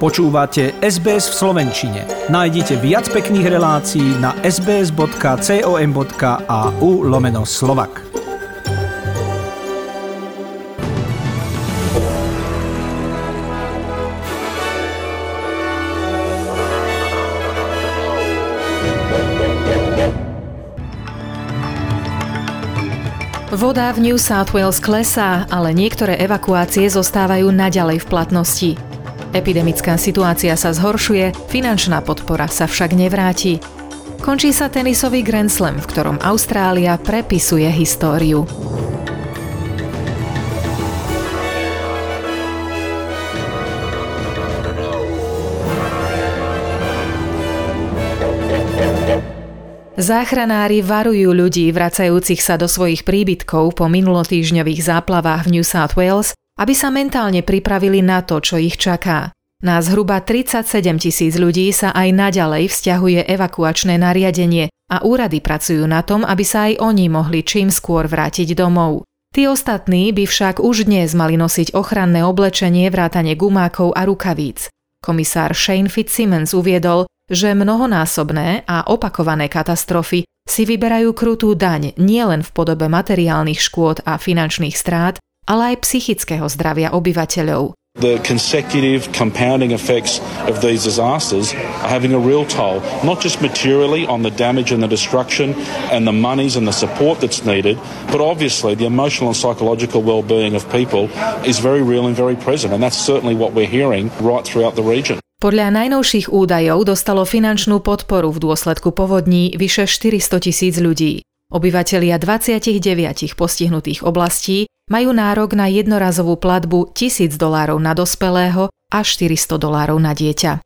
Počúvate SBS v Slovenčine. Nájdite viac pekných relácií na sbs.com.au lomeno slovak. Voda v New South Wales klesá, ale niektoré evakuácie zostávajú naďalej v platnosti. Epidemická situácia sa zhoršuje, finančná podpora sa však nevráti. Končí sa tenisový Grand Slam, v ktorom Austrália prepisuje históriu. Záchranári varujú ľudí vracajúcich sa do svojich príbytkov po minulotýžňových záplavách v New South Wales, aby sa mentálne pripravili na to, čo ich čaká. Na zhruba 37 tisíc ľudí sa aj naďalej vzťahuje evakuačné nariadenie a úrady pracujú na tom, aby sa aj oni mohli čím skôr vrátiť domov. Tí ostatní by však už dnes mali nosiť ochranné oblečenie vrátane gumákov a rukavíc. Komisár Shane Fitzsimmons uviedol, že mnohonásobné a opakované katastrofy si vyberajú krutú daň nielen v podobe materiálnych škôd a finančných strát, ale aj psychického zdravia obyvateľov. The consecutive compounding effects of these disasters are having a real toll, not just materially on the damage and the destruction and the monies and the support that's needed, but obviously the emotional and psychological well-being of people is very real and very present. And that's certainly what we're hearing right throughout the region. Podľa najnovších údajov dostalo finančnú podporu v dôsledku povodní vyše 400 tisíc ľudí. Obyvatelia 29 postihnutých oblastí majú nárok na jednorazovú platbu 1000 dolárov na dospelého a 400 dolárov na dieťa.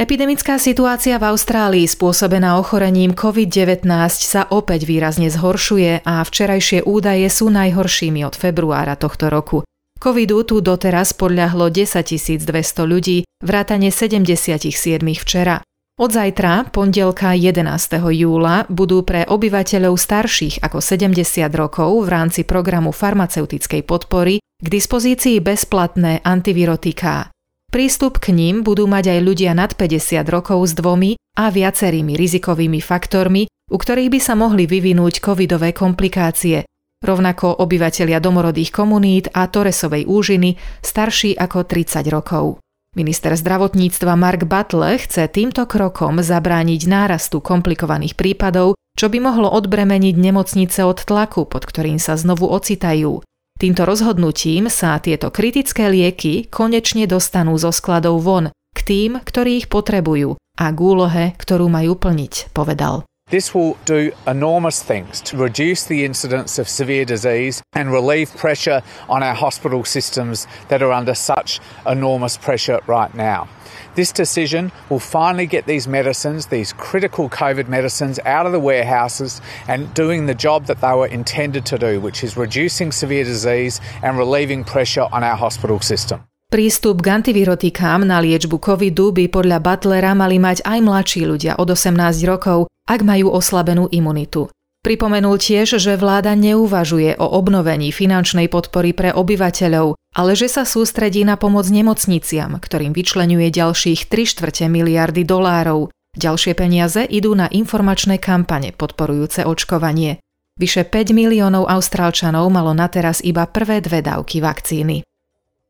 Epidemická situácia v Austrálii spôsobená ochorením COVID-19 sa opäť výrazne zhoršuje a včerajšie údaje sú najhoršími od februára tohto roku. Covidu tu doteraz podľahlo 10 200 ľudí, vrátane 77 včera. Od zajtra, pondelka 11. júla, budú pre obyvateľov starších ako 70 rokov v rámci programu farmaceutickej podpory k dispozícii bezplatné antivirotiká. Prístup k ním budú mať aj ľudia nad 50 rokov s dvomi a viacerými rizikovými faktormi, u ktorých by sa mohli vyvinúť covidové komplikácie, rovnako obyvatelia domorodých komunít a Toresovej úžiny starší ako 30 rokov. Minister zdravotníctva Mark Butler chce týmto krokom zabrániť nárastu komplikovaných prípadov, čo by mohlo odbremeniť nemocnice od tlaku, pod ktorým sa znovu ocitajú. Týmto rozhodnutím sa tieto kritické lieky konečne dostanú zo skladov von k tým, ktorí ich potrebujú a k úlohe, ktorú majú plniť, povedal. This will do enormous things to reduce the incidence of severe disease and relieve pressure on our hospital systems that are under such enormous pressure right now. This decision will finally get these medicines, these critical COVID medicines, out of the warehouses and doing the job that they were intended to do, which is reducing severe disease and relieving pressure on our hospital system. Prístup k antivirotikám na liečbu covidu by podľa Butlera mali mať aj mladší ľudia od 18 rokov, ak majú oslabenú imunitu. Pripomenul tiež, že vláda neuvažuje o obnovení finančnej podpory pre obyvateľov, ale že sa sústredí na pomoc nemocniciam, ktorým vyčlenuje ďalších 3 štvrte miliardy dolárov. Ďalšie peniaze idú na informačné kampane podporujúce očkovanie. Vyše 5 miliónov austrálčanov malo na teraz iba prvé dve dávky vakcíny.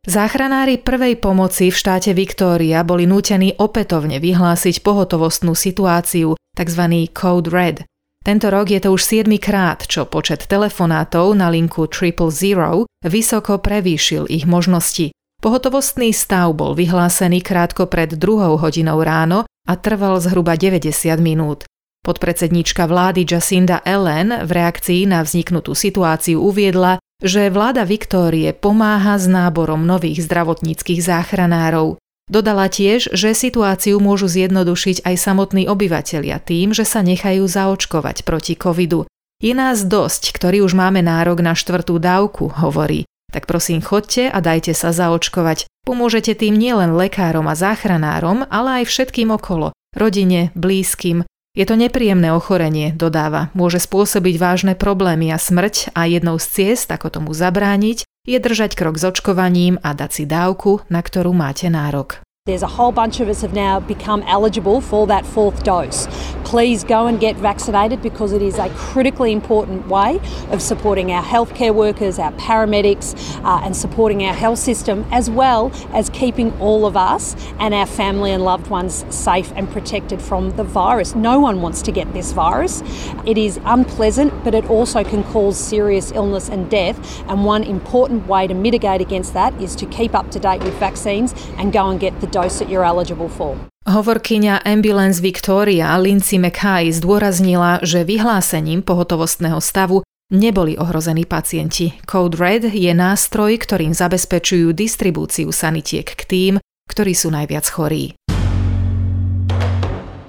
Záchranári prvej pomoci v štáte Victoria boli nútení opätovne vyhlásiť pohotovostnú situáciu, tzv. Code Red. Tento rok je to už 7 krát, čo počet telefonátov na linku Triple Zero vysoko prevýšil ich možnosti. Pohotovostný stav bol vyhlásený krátko pred druhou hodinou ráno a trval zhruba 90 minút. Podpredsedníčka vlády Jacinda Ellen v reakcii na vzniknutú situáciu uviedla, že vláda Viktórie pomáha s náborom nových zdravotníckých záchranárov. Dodala tiež, že situáciu môžu zjednodušiť aj samotní obyvatelia tým, že sa nechajú zaočkovať proti covidu. Je nás dosť, ktorí už máme nárok na štvrtú dávku, hovorí. Tak prosím, chodte a dajte sa zaočkovať. Pomôžete tým nielen lekárom a záchranárom, ale aj všetkým okolo, rodine, blízkym, je to nepríjemné ochorenie, dodáva. Môže spôsobiť vážne problémy a smrť a jednou z ciest, ako tomu zabrániť, je držať krok s očkovaním a dať si dávku, na ktorú máte nárok. There's a whole bunch of us have now become eligible for that fourth dose. Please go and get vaccinated because it is a critically important way of supporting our healthcare workers, our paramedics, uh, and supporting our health system, as well as keeping all of us and our family and loved ones safe and protected from the virus. No one wants to get this virus. It is unpleasant, but it also can cause serious illness and death. And one important way to mitigate against that is to keep up to date with vaccines and go and get the dose that you're eligible for. Hovorkyňa Ambulance Victoria Lindsay McKay zdôraznila, že vyhlásením pohotovostného stavu neboli ohrození pacienti. Code Red je nástroj, ktorým zabezpečujú distribúciu sanitiek k tým, ktorí sú najviac chorí.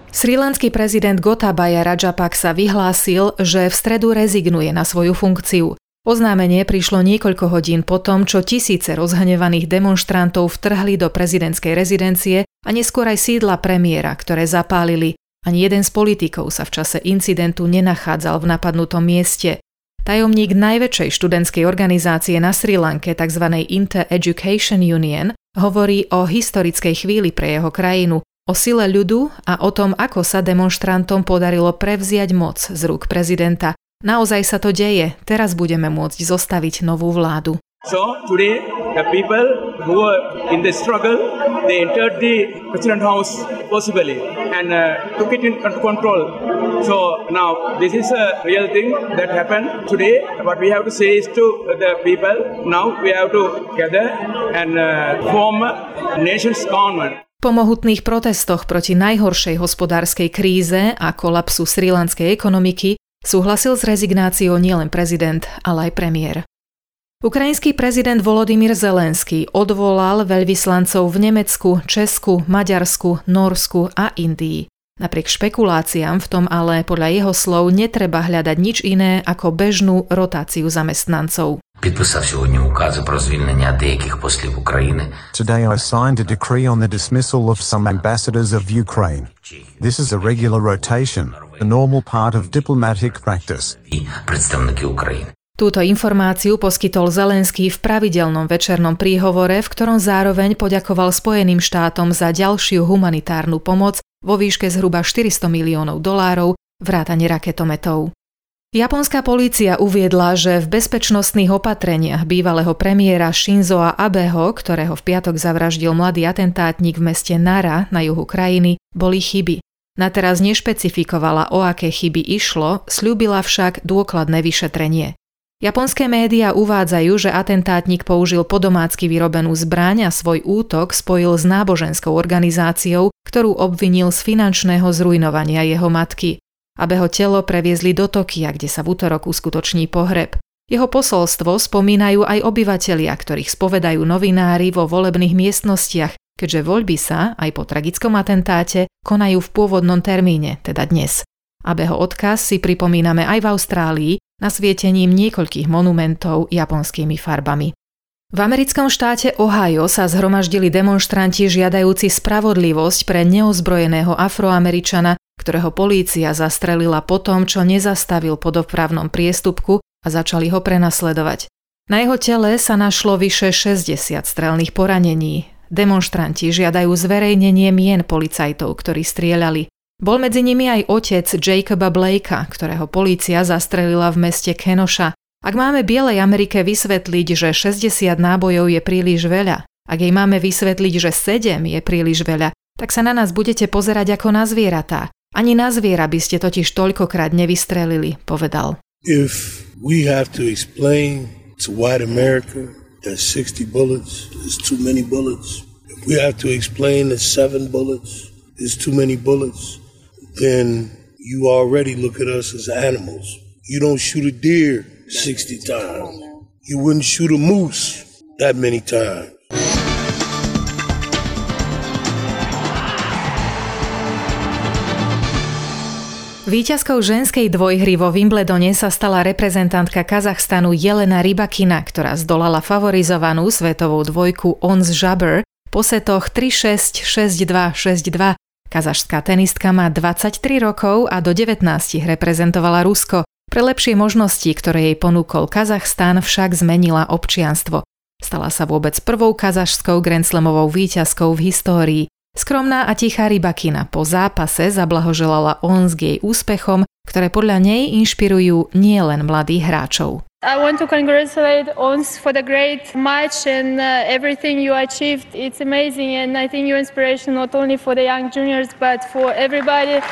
Srilanský prezident Gotabaya Rajapaksa vyhlásil, že v stredu rezignuje na svoju funkciu. Oznámenie prišlo niekoľko hodín po tom, čo tisíce rozhnevaných demonstrantov vtrhli do prezidentskej rezidencie a neskôr aj sídla premiéra, ktoré zapálili. Ani jeden z politikov sa v čase incidentu nenachádzal v napadnutom mieste. Tajomník najväčšej študentskej organizácie na Sri Lanke, tzv. Inter Education Union, hovorí o historickej chvíli pre jeho krajinu, o sile ľudu a o tom, ako sa demonstrantom podarilo prevziať moc z rúk prezidenta Naozaj sa to deje. Teraz budeme môcť zostaviť novú vládu. So today the people who were in the struggle, they entered the president house possibly and uh, took it in control. So now this is a real thing that happened today. What we have to say is to the people, now we have to gather and uh, form a nation's government. Po mohutných protestoch proti najhoršej hospodárskej kríze a kolapsu srilanskej ekonomiky Súhlasil s rezignáciou nielen prezident, ale aj premiér. Ukrajinský prezident Volodymyr Zelenský odvolal veľvyslancov v Nemecku, Česku, Maďarsku, Norsku a Indii. Napriek špekuláciám v tom ale podľa jeho slov netreba hľadať nič iné ako bežnú rotáciu zamestnancov. Підписав сьогодні укази про звільнення деяких послів України. Today I signed a decree on the dismissal of some ambassadors of Ukraine. This is a regular rotation, a normal part of diplomatic practice. Представники України. Túto informáciu poskytol Zelenský v pravidelnom večernom príhovore, v ktorom zároveň poďakoval Spojeným štátom za ďalšiu humanitárnu pomoc vo výške zhruba 400 miliónov dolárov vrátane raketometov. Japonská polícia uviedla, že v bezpečnostných opatreniach bývalého premiéra Shinzoa Abeho, ktorého v piatok zavraždil mladý atentátnik v meste Nara na juhu krajiny, boli chyby. Na teraz nešpecifikovala, o aké chyby išlo, slúbila však dôkladné vyšetrenie. Japonské médiá uvádzajú, že atentátnik použil podomácky vyrobenú zbraň a svoj útok spojil s náboženskou organizáciou, ktorú obvinil z finančného zrujnovania jeho matky aby ho telo previezli do Tokia, kde sa v útorok uskutoční pohreb. Jeho posolstvo spomínajú aj obyvatelia, ktorých spovedajú novinári vo volebných miestnostiach, keďže voľby sa, aj po tragickom atentáte, konajú v pôvodnom termíne, teda dnes. Abeho odkaz si pripomíname aj v Austrálii nasvietením niekoľkých monumentov japonskými farbami. V americkom štáte Ohio sa zhromaždili demonstranti žiadajúci spravodlivosť pre neozbrojeného afroameričana, ktorého polícia zastrelila po tom, čo nezastavil po dopravnom priestupku a začali ho prenasledovať. Na jeho tele sa našlo vyše 60 strelných poranení. Demonstranti žiadajú zverejnenie mien policajtov, ktorí strieľali. Bol medzi nimi aj otec Jacoba Blakea, ktorého polícia zastrelila v meste Kenosha ak máme Bielej Amerike vysvetliť, že 60 nábojov je príliš veľa, ak jej máme vysvetliť, že 7 je príliš veľa, tak sa na nás budete pozerať ako na zvieratá. Ani na zviera by ste totiž toľkokrát nevystrelili, povedal. If we have to explain to white America that 60 bullets is too many bullets, if we have to explain that 7 bullets is too many bullets, then you already look at us as animals. You don't shoot a deer 60 times. You wouldn't shoot a moose that many times. Výťazkou ženskej dvojhry vo Wimbledone sa stala reprezentantka Kazachstanu Jelena Rybakina, ktorá zdolala favorizovanú svetovú dvojku Ons Jabber po setoch 3-6, 6-2, 6-2. Kazašská tenistka má 23 rokov a do 19 reprezentovala Rusko. Pre lepšie možnosti, ktoré jej ponúkol Kazachstan, však zmenila občianstvo. Stala sa vôbec prvou kazašskou Grand výťazkou v histórii. Skromná a tichá rybakina po zápase zablahoželala Ons k jej úspechom, ktoré podľa nej inšpirujú nielen mladých hráčov. I want to congratulate Ons for the great match and uh, everything you achieved. It's amazing and I think you're inspiration not only for the young juniors but for everybody.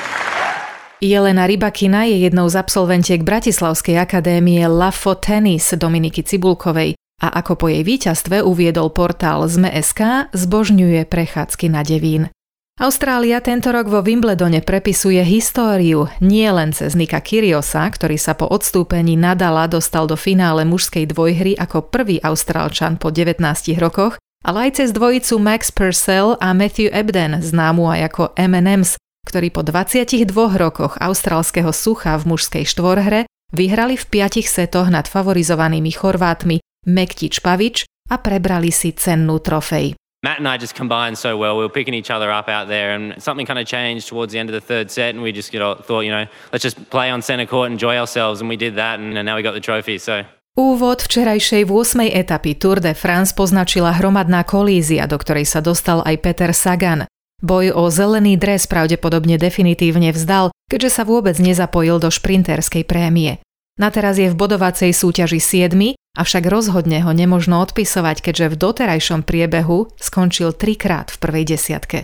Jelena Rybakina je jednou z absolventiek Bratislavskej akadémie Lafo Tennis Dominiky Cibulkovej a ako po jej víťazstve uviedol portál ZME.sk, zbožňuje prechádzky na Devín. Austrália tento rok vo Wimbledone prepisuje históriu nie len cez Nika Kyriosa, ktorý sa po odstúpení Nadala dostal do finále mužskej dvojhry ako prvý Austrálčan po 19 rokoch, ale aj cez dvojicu Max Purcell a Matthew Ebden, známu aj ako M&M's, ktorí po 22 rokoch austrálskeho sucha v mužskej štvorhre vyhrali v piatich setoch nad favorizovanými Chorvátmi Mektič Pavič a prebrali si cennú trofej. Matt and I just combined so well. We were picking each other up out there, and something kind of changed towards the end of the third set. And we just you know, thought, you know, let's just play on centre court, enjoy ourselves, and we did that. And, and now we got the trophy. So Úvod včerajšej 8. etapy Tour de France poznačila hromadná kolízia, do ktorej sa dostal aj Peter Sagan. Boj o zelený dres pravdepodobne definitívne vzdal, keďže sa vôbec nezapojil do šprinterskej prémie. Na teraz je v bodovacej súťaži 7, avšak rozhodne ho nemožno odpisovať, keďže v doterajšom priebehu skončil trikrát v prvej desiatke.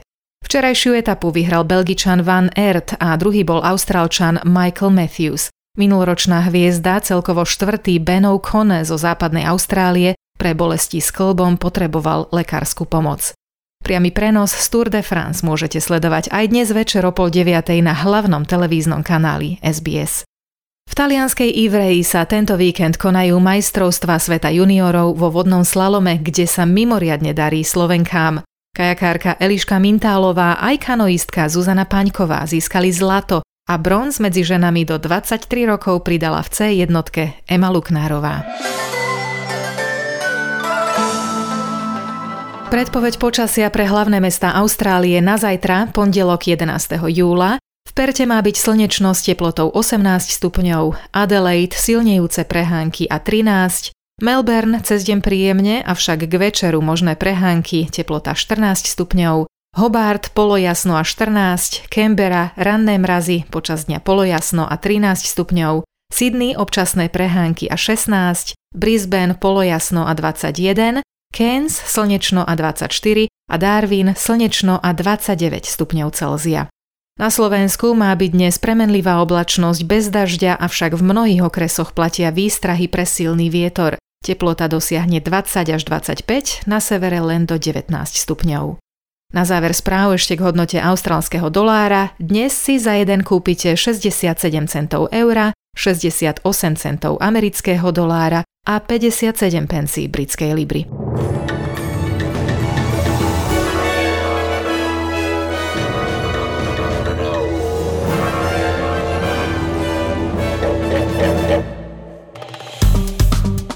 Včerajšiu etapu vyhral Belgičan Van Ert a druhý bol Austrálčan Michael Matthews. Minuloročná hviezda, celkovo štvrtý Ben O'Connor zo západnej Austrálie, pre bolesti s klbom potreboval lekárskú pomoc. Priamy prenos z Tour de France môžete sledovať aj dnes večer o pol deviatej na hlavnom televíznom kanáli SBS. V talianskej Ivreji sa tento víkend konajú majstrovstva sveta juniorov vo vodnom slalome, kde sa mimoriadne darí Slovenkám. Kajakárka Eliška Mintálová aj kanoistka Zuzana Paňková získali zlato a bronz medzi ženami do 23 rokov pridala v C jednotke Ema Luknárová. Predpoveď počasia pre hlavné mesta Austrálie na zajtra, pondelok 11. júla. Perte má byť slnečno s teplotou 18 stupňov, Adelaide silnejúce prehánky a 13, Melbourne cez deň príjemne, avšak k večeru možné prehánky, teplota 14 stupňov, Hobart polojasno a 14, Canberra ranné mrazy, počas dňa polojasno a 13 stupňov, Sydney občasné prehánky a 16, Brisbane polojasno a 21, Cairns slnečno a 24 a Darwin slnečno a 29 stupňov Celzia. Na Slovensku má byť dnes premenlivá oblačnosť bez dažďa, avšak v mnohých okresoch platia výstrahy pre silný vietor. Teplota dosiahne 20 až 25, na severe len do 19 stupňov. Na záver správ ešte k hodnote austrálskeho dolára. Dnes si za jeden kúpite 67 centov eura, 68 centov amerického dolára a 57 pencí britskej libry.